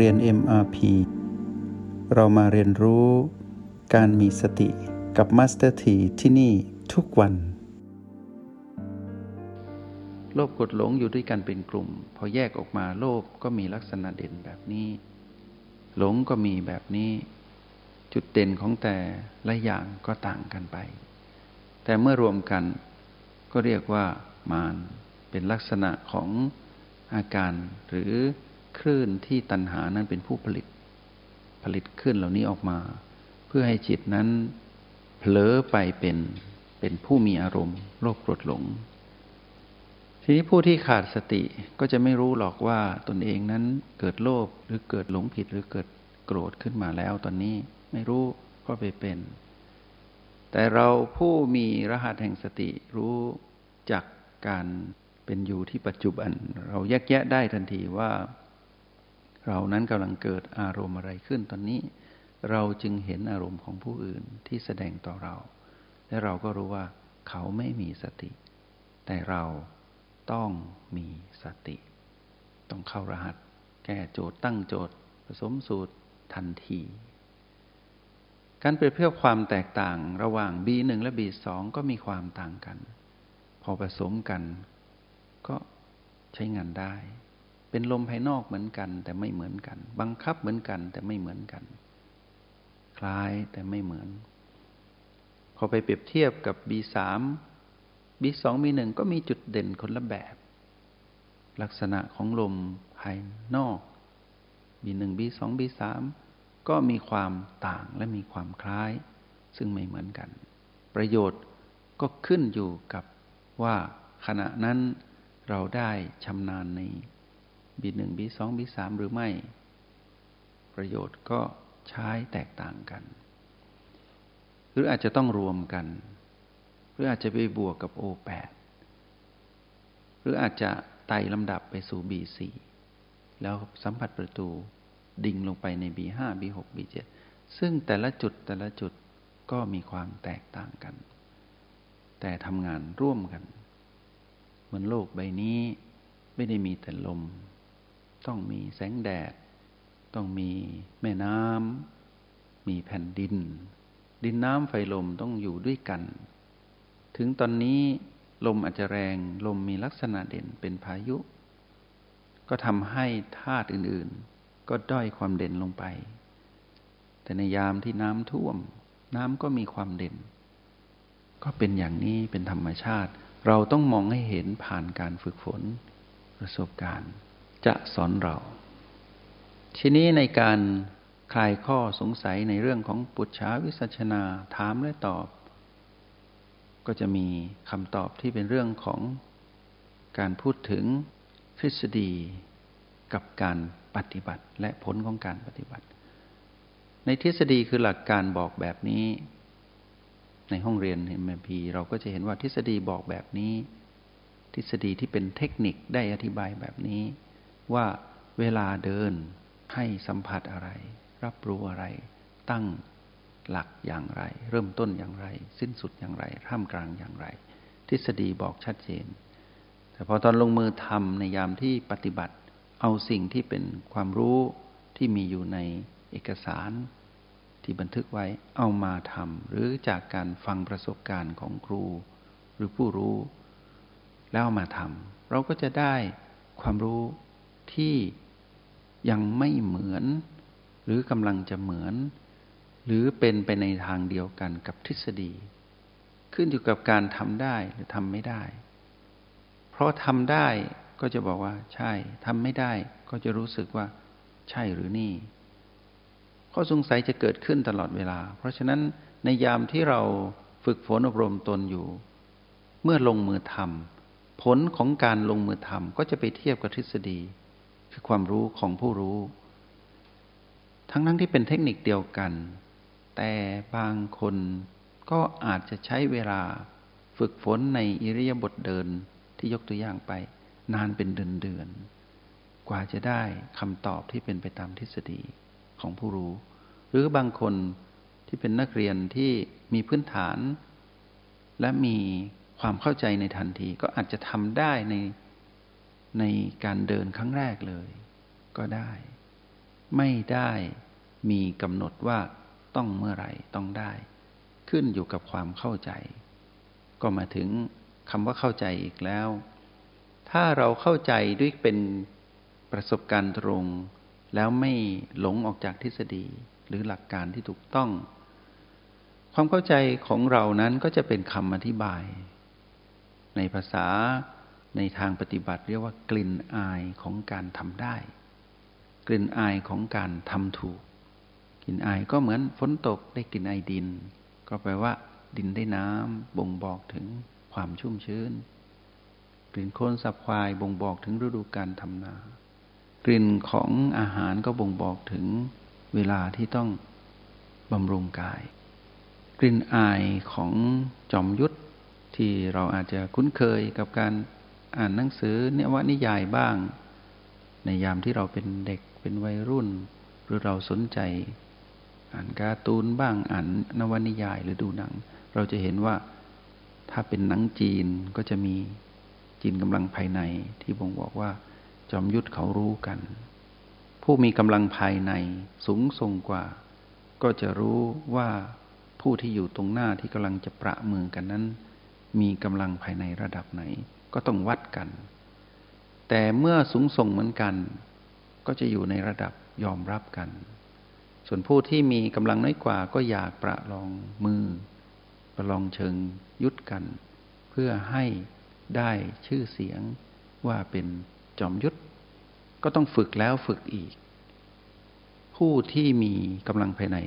เรียน MRP เรามาเรียนรู้การมีสติกับ Master T ที่ที่นี่ทุกวัน โลภกดหลงอยู่ด้วยกันเป็นกลุ่ม พอแยกออกมาโลภก็มีลักษณะเด่นแบบนี้ หลงก็มีแบบนี้ จุดเด่นของแต่ละอย่างก็ต่างกันไป แต่เมื่อรวมกันก็เรียกว่ามารเป็นลักษณะของอาการหรือ คลื่นที่ตัณหานั้นเป็นผู้ผลิต ผลิตขึ้นเหล่านี้ออกมา เพื่อให้จิตนั้นเผลอไปเป็นเป็นผู้มีอารมณ์โลภโกรธหลง ทีนี้ผู้ที่ขาดสติก็จะไม่รู้หรอกว่าตนเองนั้นเกิดโลภหรือเกิดหลงผิดหรือเกิดโกรธขึ้นมาแล้วตอนนี้ไม่รู้ก็ไปเป็น แต่เราผู้มีรหัสแห่งสติรู้จากการเป็นอยู่ที่ปัจจุบัน เราแยกแยะได้ทันทีว่า เรานั้นกำลังเกิดอารมณ์อะไรขึ้นตอนนี้ เราจึงเห็นอารมณ์ของผู้อื่นที่แสดงต่อเรา และเราก็รู้ว่าเขาไม่มีสติ แต่เราต้องมีสติ ต้องเข้ารหัส แก้โจทย์ตั้งโจทย์ผสมสูตรทันที การเปรียบเทียบความแตกต่างระหว่าง B1 และ B2 ก็มีความต่างกัน พอผสมกันก็ใช้งานได้ เป็นลมภายนอกเหมือนกัน แต่ไม่เหมือนกัน บังคับเหมือนกัน แต่ไม่เหมือนกัน คล้ายแต่ไม่เหมือน พอไปเปรียบเทียบกับ B3 B2 B1 ก็มีจุดเด่นคนละแบบ ลักษณะของลมภายนอก B1 B2 B3 ก็มีความต่างและมีความคล้าย ซึ่งไม่เหมือนกัน ประโยชน์ก็ขึ้นอยู่กับว่าขณะนั้นเราได้ชำนาญใน บีหนึ่งบีสองบีสามหรือไม่ ประโยชน์ก็ใช้แตกต่างกัน หรืออาจจะต้องรวมกัน หรืออาจจะไปบวกกับโอแปดหรืออาจจะไต่ลำดับไปสู่บีสี่แล้วสัมผัสประตูดิ่งลงไปในบีห้าบีหกบีเจ็ดซึ่งแต่ละจุดแต่ละจุดก็มีความแตกต่างกัน แต่ทำงานร่วมกันเหมือนโลกใบนี้ไม่ได้มีแต่ลม ต้องมีแสงแดด ต้องมีแม่น้ำมีแผ่นดิน ดินน้ำไฟลมต้องอยู่ด้วยกัน ถึงตอนนี้ลมอาจจะแรงลมมีลักษณะเด่นเป็นพายุ ก็ทำให้ธาตุอื่นๆ ก็ด้อยความเด่นลงไป แต่ในยามที่น้ำท่วม น้ำก็มีความเด่น ก็เป็นอย่างนี้เป็นธรรมชาติ เราต้องมองให้เห็นผ่านการฝึกฝนประสบการณ์ จะสอนเรา ทีนี้ในการคลายข้อสงสัยในเรื่องของปุจฉาวิสัชนาถามและตอบ ก็จะมีคำตอบที่เป็นเรื่องของการพูดถึงทฤษฎีกับการปฏิบัติและผลของการปฏิบัติ ในทฤษฎีคือหลักการบอกแบบนี้ ในห้องเรียนเอ็มพีเราก็จะเห็นว่าทฤษฎีบอกแบบนี้ ทฤษฎีที่เป็นเทคนิคได้อธิบายแบบนี้ ว่าเวลาเดินให้สัมผัสอะไร รับรู้อะไร ตั้งหลักอย่างไร เริ่มต้นอย่างไร สิ้นสุดอย่างไรท่ามกลางอย่างไร ทฤษฎีบอกชัดเจน แต่พอตอนลงมือทำในยามที่ปฏิบัติ เอาสิ่งที่เป็นความรู้ที่มีอยู่ในเอกสารที่บันทึกไว้เอามาทำหรือจากการฟังประสบการณ์ของครู หรือผู้รู้ แล้วมาทำเราก็จะได้ความรู้ ที่ยังไม่เหมือน หรือกำลังจะเหมือน หรือเป็นไปในทางเดียวกันกับทฤษฎี ขึ้นอยู่กับการทำได้หรือทำไม่ได้ เพราะทำได้ก็จะบอกว่าใช่ทำไม่ได้ก็จะรู้สึกว่า ใช่หรือนี่ข้อสงสัยจะเกิดขึ้นตลอดเวลา เพราะฉะนั้นในยามที่เราฝึกฝนอบรมตนอยู่ เมื่อลงมือทำผลของการลงมือทำก็จะไปเทียบกับทฤษฎี คือความรู้ของผู้รู้ ทั้งนั้นที่เป็นเทคนิคเดียวกัน แต่บางคนก็อาจจะใช้เวลาฝึกฝนในอิริยาบถเดินที่ยกตัวอย่างไป นานเป็นเดือนเดือนกว่าจะได้คำตอบที่เป็นไปตามทฤษฎีของผู้รู้ หรือบางคนที่เป็นนักเรียนที่มีพื้นฐาน และมีความเข้าใจในทันทีก็อาจจะทำได้ใน ในการเดินครั้งแรกเลย ก็ได้ ไม่ได้มีกำหนดว่าต้องเมื่อไหร่ต้องได้ ขึ้นอยู่กับความเข้าใจ ก็มาถึงคำว่าเข้าใจอีกแล้ว ถ้าเราเข้าใจด้วยเป็นประสบการณ์ตรง แล้วไม่หลงออกจากทฤษฎีหรือหลักการที่ถูกต้อง ความเข้าใจของเรานั้นก็จะเป็นคำอธิบาย ในภาษา ในทางปฏิบัติเรียกว่ากลิ่นอายของการทำได้ กลิ่นอายของการทำถูก กลิ่นอายก็เหมือนฝนตกได้กลิ่นไอดิน ก็แปลว่า ดินได้น้ำบ่งบอกถึงความชุ่มชื้น กลิ่นโคลนสับควายบ่งบอกถึงฤดูการทำนา กลิ่นของอาหารก็บ่งบอกถึงเวลาที่ต้องบำรุงกาย กลิ่นอายของจอมยุทธที่เราอาจจะคุ้นเคยกับการ อ่านหนังสือเนวนิยายบ้าง ในยามที่เราเป็นเด็กเป็นวัยรุ่น หรือเราสนใจ อ่านการ์ตูนบ้างอ่านนวนิยายหรือดูหนัง เราจะเห็นว่าถ้าเป็นหนังจีนก็จะมีจีนกำลังภายในที่บ่งบอกว่า จอมยุทธเขารู้กัน ผู้มีกำลังภายในสูงส่งกว่า ก็จะรู้ว่าผู้ที่อยู่ตรงหน้าที่กำลังจะประมือกันนั้น มีกำลังภายในระดับไหน ก็ต้องวัดกัน แต่เมื่อสูงส่งเหมือนกัน ก็จะอยู่ในระดับยอมรับกัน ส่วนผู้ที่มีกำลังน้อยกว่าก็อยากประลองมือ ประลองเชิงยุดกัน เพื่อให้ได้ชื่อเสียงว่าเป็นจอมยุทธก็ต้องฝึกแล้วฝึกอีก ผู้ที่มีกำลังภายใน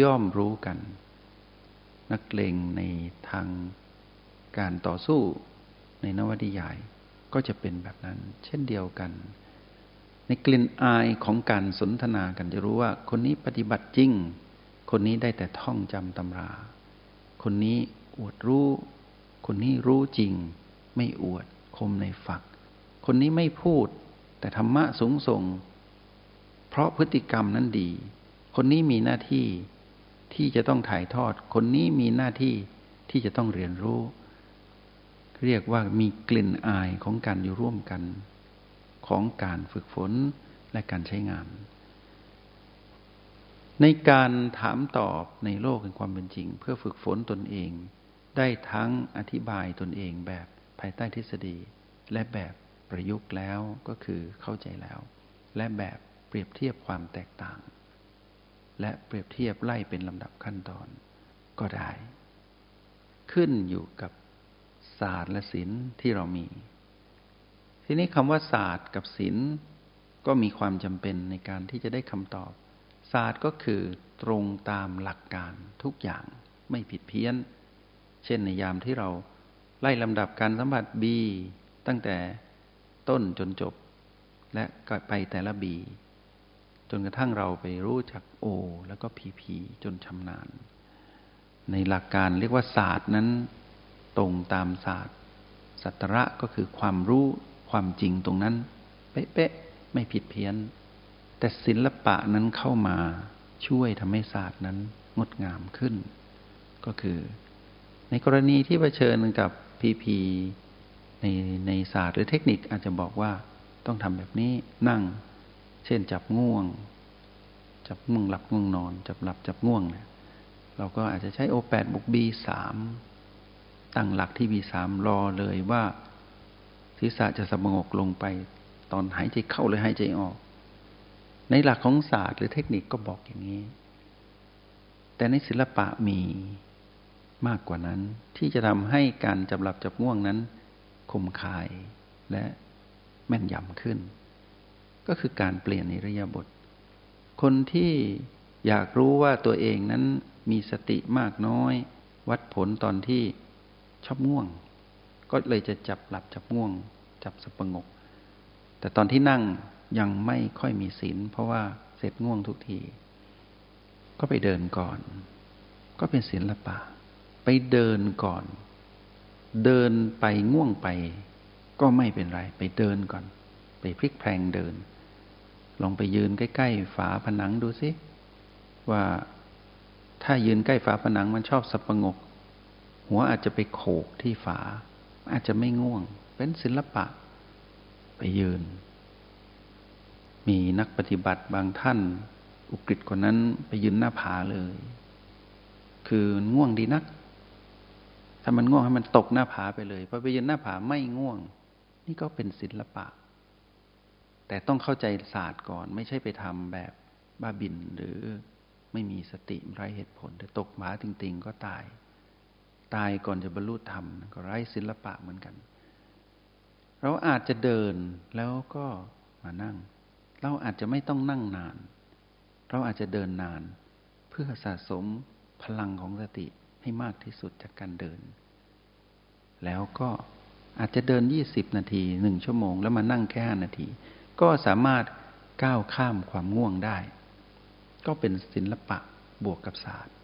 ย่อมรู้กัน นักเลงในทางการต่อสู้ ในนวนิยายก็จะเป็นแบบนั้น เช่นเดียวกัน ในกลิ่นอายของการสนทนากันจะรู้ว่า คนนี้ปฏิบัติจริง คนนี้ได้แต่ท่องจำตำรา คนนี้อวดรู้ คนนี้รู้จริง ไม่อวดคมในฝัก คนนี้ไม่พูด แต่ธรรมะสูงส่ง เพราะพฤติกรรมนั้นดี คนนี้มีหน้าที่ที่จะต้องถ่ายทอด คนนี้มีหน้าที่ที่จะต้องเรียนรู้ เรียกว่ามีกลิ่นอายของการอยู่ร่วมกัน ของการฝึกฝนและการใช้งาน ในการถามตอบในโลกแห่งความเป็นจริง เพื่อฝึกฝนตนเอง ได้ทั้งอธิบายตนเองแบบภายใต้ทฤษฎี และแบบประยุกต์แล้วก็คือเข้าใจแล้ว และแบบเปรียบเทียบความแตกต่าง และเปรียบเทียบไล่เป็นลำดับขั้นตอนก็ได้ ขึ้นอยู่กับ ศาสตร์และศิลป์ที่เรามี ทีนี้คำว่าศาสตร์กับศิลป์ก็มีความจำเป็นในการที่จะได้คำตอบ ศาสตร์ก็คือตรงตามหลักการทุกอย่างไม่ผิดเพี้ยน เช่นในยามที่เราไล่ลำดับการสัมผัสบีตั้งแต่ต้นจนจบ และก็ไปแต่ละบีจนกระทั่งเราไปรู้จักโอ แล้วก็พีพีจนชำนาญ ในหลักการเรียกว่าศาสตร์นั้น ตรงตามศาสตร์ สัตระก็คือความรู้ความจริงตรงนั้น เป๊ะๆไม่ผิดเพี้ยน แต่ศิลปะนั้นเข้ามาช่วยทำให้ศาสตร์นั้นงดงามขึ้น ก็คือ ในกรณีที่เผชิญกับพีพีในในศาสตร์หรือเทคนิคอาจจะบอกว่าต้องทำแบบนี้นั่ง เช่นจับง่วง จับง่วงหลับง่วงนอน จับหลับจับง่วงเนี่ยเราก็อาจจะใช้โอแปดบุกบีสาม ตั้งหลักที่มีสามรอเลยว่าศีรษะจะสงบลงไป ตอนหายใจเข้าหรือหายใจออก ในหลักของศาสตร์หรือเทคนิคก็บอกอย่างนี้ แต่ในศิลปะมีมากกว่านั้น ที่จะทำให้การจับหลับจับง่วงนั้น คมคายและแม่นยำขึ้น ก็คือการเปลี่ยนในระยะบทคนที่อยากรู้ว่าตัวเองนั้นมีสติมากน้อย วัดผลตอนที่ ชอบง่วง ก็เลยจะจับหลับจับง่วง จับสปงก แต่ตอนที่นั่งยังไม่ค่อยมีศีลเพราะว่าเสร็จง่วงทุกที ก็ไปเดินก่อน ก็เป็นศีละปะ ไปเดินก่อน เดินไปง่วงไป ก็ไม่เป็นไร ไปเดินก่อน ไปพลิกแพลงเดิน ลองไปยืนใกล้ๆฝาผนังดูสิว่าถ้ายืนใกล้ฝาผนังมันชอบสปงก หัวอาจจะไปโขกที่ฝา อาจจะไม่ง่วง เป็นศิลปะ ไปยืน มีนักปฏิบัติบางท่าน อุกฤษกว่านั้นไปยืนหน้าผาเลย คือง่วงดีนัก ถ้ามันง่วงให้มันตกหน้าผาไปเลยพอไปยืนหน้าผาไม่ง่วง นี่ก็เป็นศิลปะ แต่ต้องเข้าใจศาสตร์ก่อน ไม่ใช่ไปทำแบบบ้าบินหรือไม่มีสติไร้เหตุผลแต่ตกหมาจริงๆก็ตาย ตายก่อนจะบรรลุธรรม ก็ไร้ศิลปะเหมือนกัน เราอาจจะเดินแล้วก็มานั่ง เราอาจจะไม่ต้องนั่งนาน เราอาจจะเดินนาน เพื่อสะสมพลังของสติให้มากที่สุดจากการเดิน แล้วก็อาจจะเดินยี่สิบนาทีหนึ่งชั่วโมง แล้วมานั่งแค่ห้านาที ก็สามารถก้าวข้ามความง่วงได้ ก็เป็นศิลปะบวกกับศาสตร์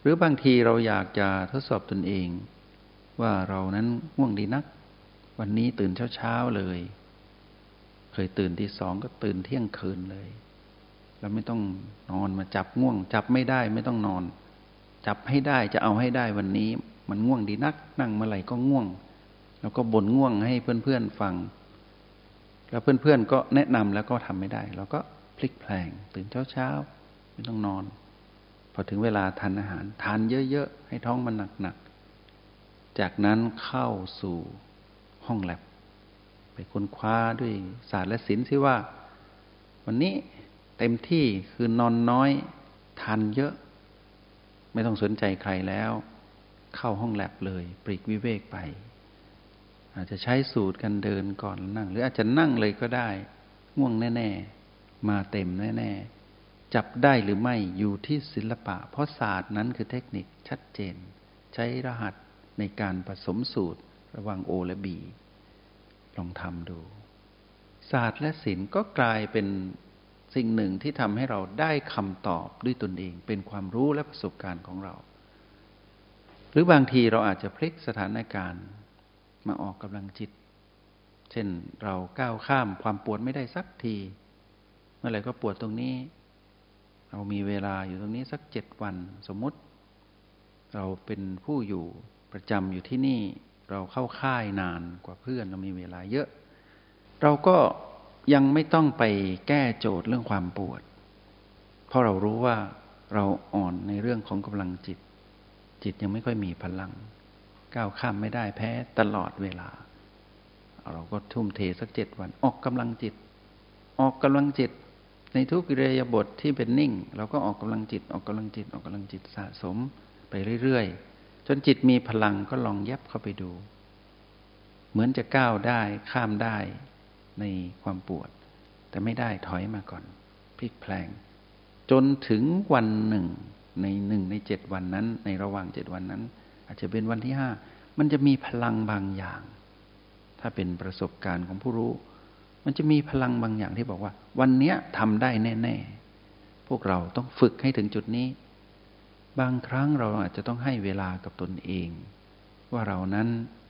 หรือบางทีเราอยากจะทดสอบตนเอง ว่าเรานั้นง่วงดีนัก วันนี้ตื่นเช้าๆเลย เคยตื่นที่สองก็ตื่นเที่ยงคืนเลยแล้วไม่ต้องนอนมาจับง่วง จับไม่ได้ไม่ต้องนอน จับให้ได้จะเอาให้ได้วันนี้ มันง่วงดีนัก นั่งเมื่อไหร่ก็ง่วง แล้วก็บ่นง่วงให้เพื่อนๆฟัง แล้วเพื่อนๆก็แนะนำแล้วก็ทำไม่ได้เราก็พลิกแพลงตื่นเช้าๆไม่ต้องนอน อถึงเวลาทานอาหาร ทานเยอะๆ ให้ท้องมันหนักๆ จากนั้นเข้าสู่ห้องแลบไปค้นคว้าด้วยศาสตร์และศิลป์สิว่า วันนี้เต็มที่คือนอนน้อย ทานเยอะ ไม่ต้องสนใจใครแล้ว เข้าห้องแลบเลย ปรีกวิเวกไป อาจจะใช้สูตรกันเดินก่อนนั่ง หรืออาจจะนั่งเลยก็ได้ ง่วงแน่ ๆ มาเต็มแน่ ๆ จับได้หรือไม่อยู่ที่ศิลปะ เพราะศาสตร์นั้นคือเทคนิคชัดเจน ใช้รหัสในการผสมสูตรระหว่างโอและบีลองทำดู ศาสตร์และศิลป์ก็กลายเป็นสิ่งหนึ่งที่ทำให้เราได้คำตอบด้วยตนเอง เป็นความรู้และประสบการณ์ของเรา หรือบางทีเราอาจจะพลิกสถานการณ์มาออกกำลังจิต เช่นเราก้าวข้ามความปวดไม่ได้สักที เมื่อไหร่ก็ปวดตรงนี้ เรามีเวลาอยู่ตรงนี้สักเจ็ดวันสมมติ เราเป็นผู้อยู่ประจำอยู่ที่นี่ เราเข้าค่ายนานกว่าเพื่อนเรามีเวลาเยอะ เราก็ยังไม่ต้องไปแก้โจทย์เรื่องความปวด เพราะเรารู้ว่าเราอ่อนในเรื่องของกำลังจิต จิตยังไม่ค่อยมีพลัง ก้าวข้ามไม่ได้แพ้ตลอดเวลา เราก็ทุ่มเทสักเจ็ดวัน ออกกำลังจิต ออกกำลังจิต ในทุกอิริยาบถทที่เป็นนิ่ง เราก็ออกกำลังจิตออกกำลังจิตออกกำลังจิตสะสมไปเรื่อยๆ จนจิตมีพลังก็ลองยับเข้าไปดู เหมือนจะก้าวได้ข้ามได้ในความปวด แต่ไม่ได้ถอยมาก่อนพลิกแพลง จนถึงวันหนึ่ง ในหนึ่งในเจ็ดวันนั้น ในระหว่างเจ็ดวันนั้น อาจจะเป็นวันที่ห้ามันจะมีพลังบางอย่าง ถ้าเป็นประสบการณ์ของผู้รู้ มันจะมีพลังบางอย่างที่บอกว่า วันนี้ทำได้แน่ๆ พวกเราต้องฝึกให้ถึงจุดนี้ บางครั้งเราอาจจะต้องให้เวลากับตนเอง ว่าเรานั้น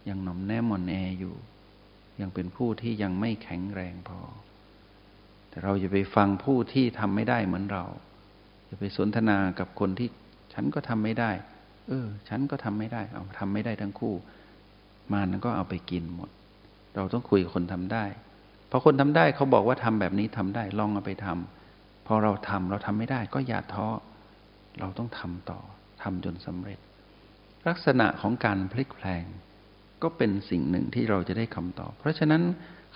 ยังหน่อมแนมมอนแออยู่ ยังเป็นผู้ที่ยังไม่แข็งแรงพอ แต่เราอย่าไปฟังผู้ที่ทำไม่ได้เหมือนเรา อย่าไปสนทนากับคนที่ฉันก็ทำไม่ได้ เออ ฉันก็ทำไม่ได้ เอาทำไม่ได้ทั้งคู่ มันก็เอาไปกินหมด เราต้องคุยกับคนทำได้ พอคนทำได้เขาบอกว่าทำแบบนี้ทำได้ลองเอาไปทำพอเราทำเราทำไม่ได้ ก็อย่าท้อเราต้องทำต่อทำจนสำเร็จ ลักษณะของการพลิกแพลง ก็เป็นสิ่งหนึ่งที่เราจะได้คำตอบ เพราะฉะนั้น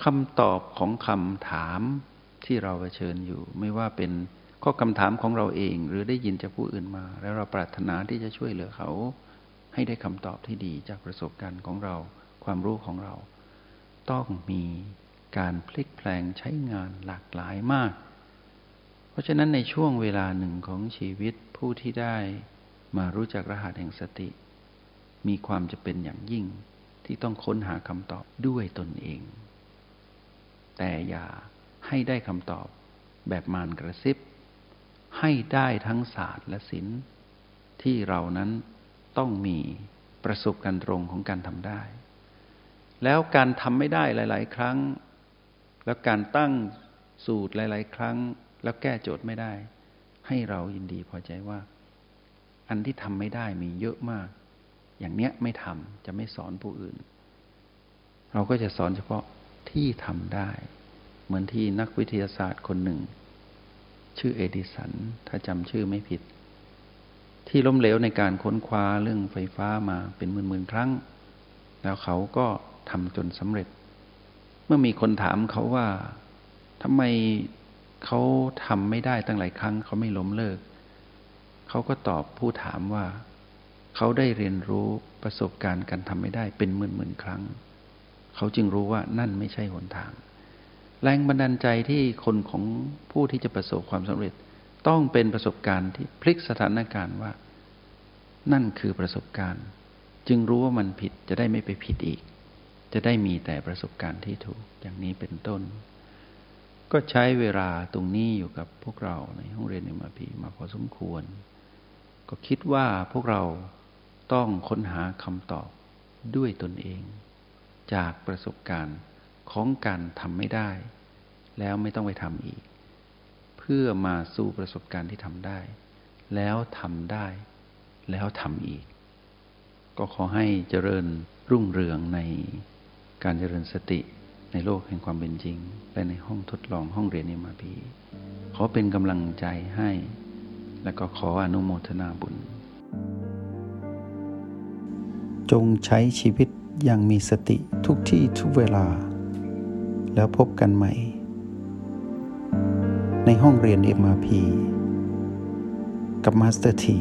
คำตอบของคำถามที่เราเผชิญอยู่ ไม่ว่าเป็นข้อคำถามของเราเอง หรือได้ยินจากผู้อื่นมา แล้วเราปรารถนาที่จะช่วยเหลือเขา ให้ได้คำตอบที่ดีจากประสบการณ์ของเรา ความรู้ของเรา ต้องมี การพลิกแปลงใช้งานหลากหลายมาก เพราะฉะนั้นในช่วงเวลาหนึ่งของชีวิตผู้ที่ได้มารู้จักรหัสแห่งสติ มีความจะเป็นอย่างยิ่งที่ต้องค้นหาคำตอบด้วยตนเอง แต่อย่าให้ได้คำตอบแบบมารกระซิบ ให้ได้ทั้งศาสตร์และศิลป์ที่เรานั้นต้องมีประสบการณ์ตรงของการทำได้ แล้วการทำไม่ได้หลาย ๆ ครั้ง แล้วการตั้งสูตรหลาย ๆ ครั้ง แล้วแก้โจทย์ไม่ได้ ให้เรายินดีพอใจว่า อันที่ทำไม่ได้มีเยอะมาก อย่างเนี้ยไม่ทำจะไม่สอนผู้อื่น เราก็จะสอนเฉพาะที่ทำได้ เหมือนที่นักวิทยาศาสตร์คนหนึ่ง ชื่อเอดิสัน ถ้าจำชื่อไม่ผิด ที่ล้มเหลวในการค้นคว้าเรื่องไฟฟ้ามาเป็นหมื่นๆครั้ง แล้วเขาก็ทำจนสำเร็จ เมื่อมีคนถามเขาว่าทำไมเขาทำไม่ได้ตั้งหลายครั้ง เขาไม่ล้มเลิก เขาก็ตอบผู้ถามว่า เขาได้เรียนรู้ประสบการณ์การทำไม่ได้เป็นหมื่นๆครั้ง เขาจึงรู้ว่านั่นไม่ใช่หนทาง แรงบันดาลใจที่คนของผู้ที่จะประสบความสำเร็จ ต้องเป็นประสบการณ์ที่พลิกสถานการณ์ว่า นั่นคือประสบการณ์ จึงรู้ว่ามันผิดจะได้ไม่ไปผิดอีก จะได้มีแต่ประสบการณ์ที่ถูกอย่างนี้เป็นต้น ก็ใช้เวลาตรงนี้อยู่กับพวกเราในห้องเรียนเอ็มพีมาพอสมควร ก็คิดว่าพวกเราต้องค้นหาคำตอบด้วยตนเอง จากประสบการณ์ของการทำไม่ได้ แล้วไม่ต้องไปทำอีก เพื่อมาสู่ประสบการณ์ที่ทำได้ แล้วทำได้ แล้วทำอีก ก็ขอให้เจริญรุ่งเรืองใน การเจริญสติในโลกแห่งความเป็นจริง และในห้องทดลองห้องเรียน MRP ขอเป็นกำลังใจให้ และก็ขออนุโมทนาบุญ จงใช้ชีวิตอย่างมีสติทุกที่ทุกเวลา แล้วพบกันใหม่ ในห้องเรียน MRP กับ Master T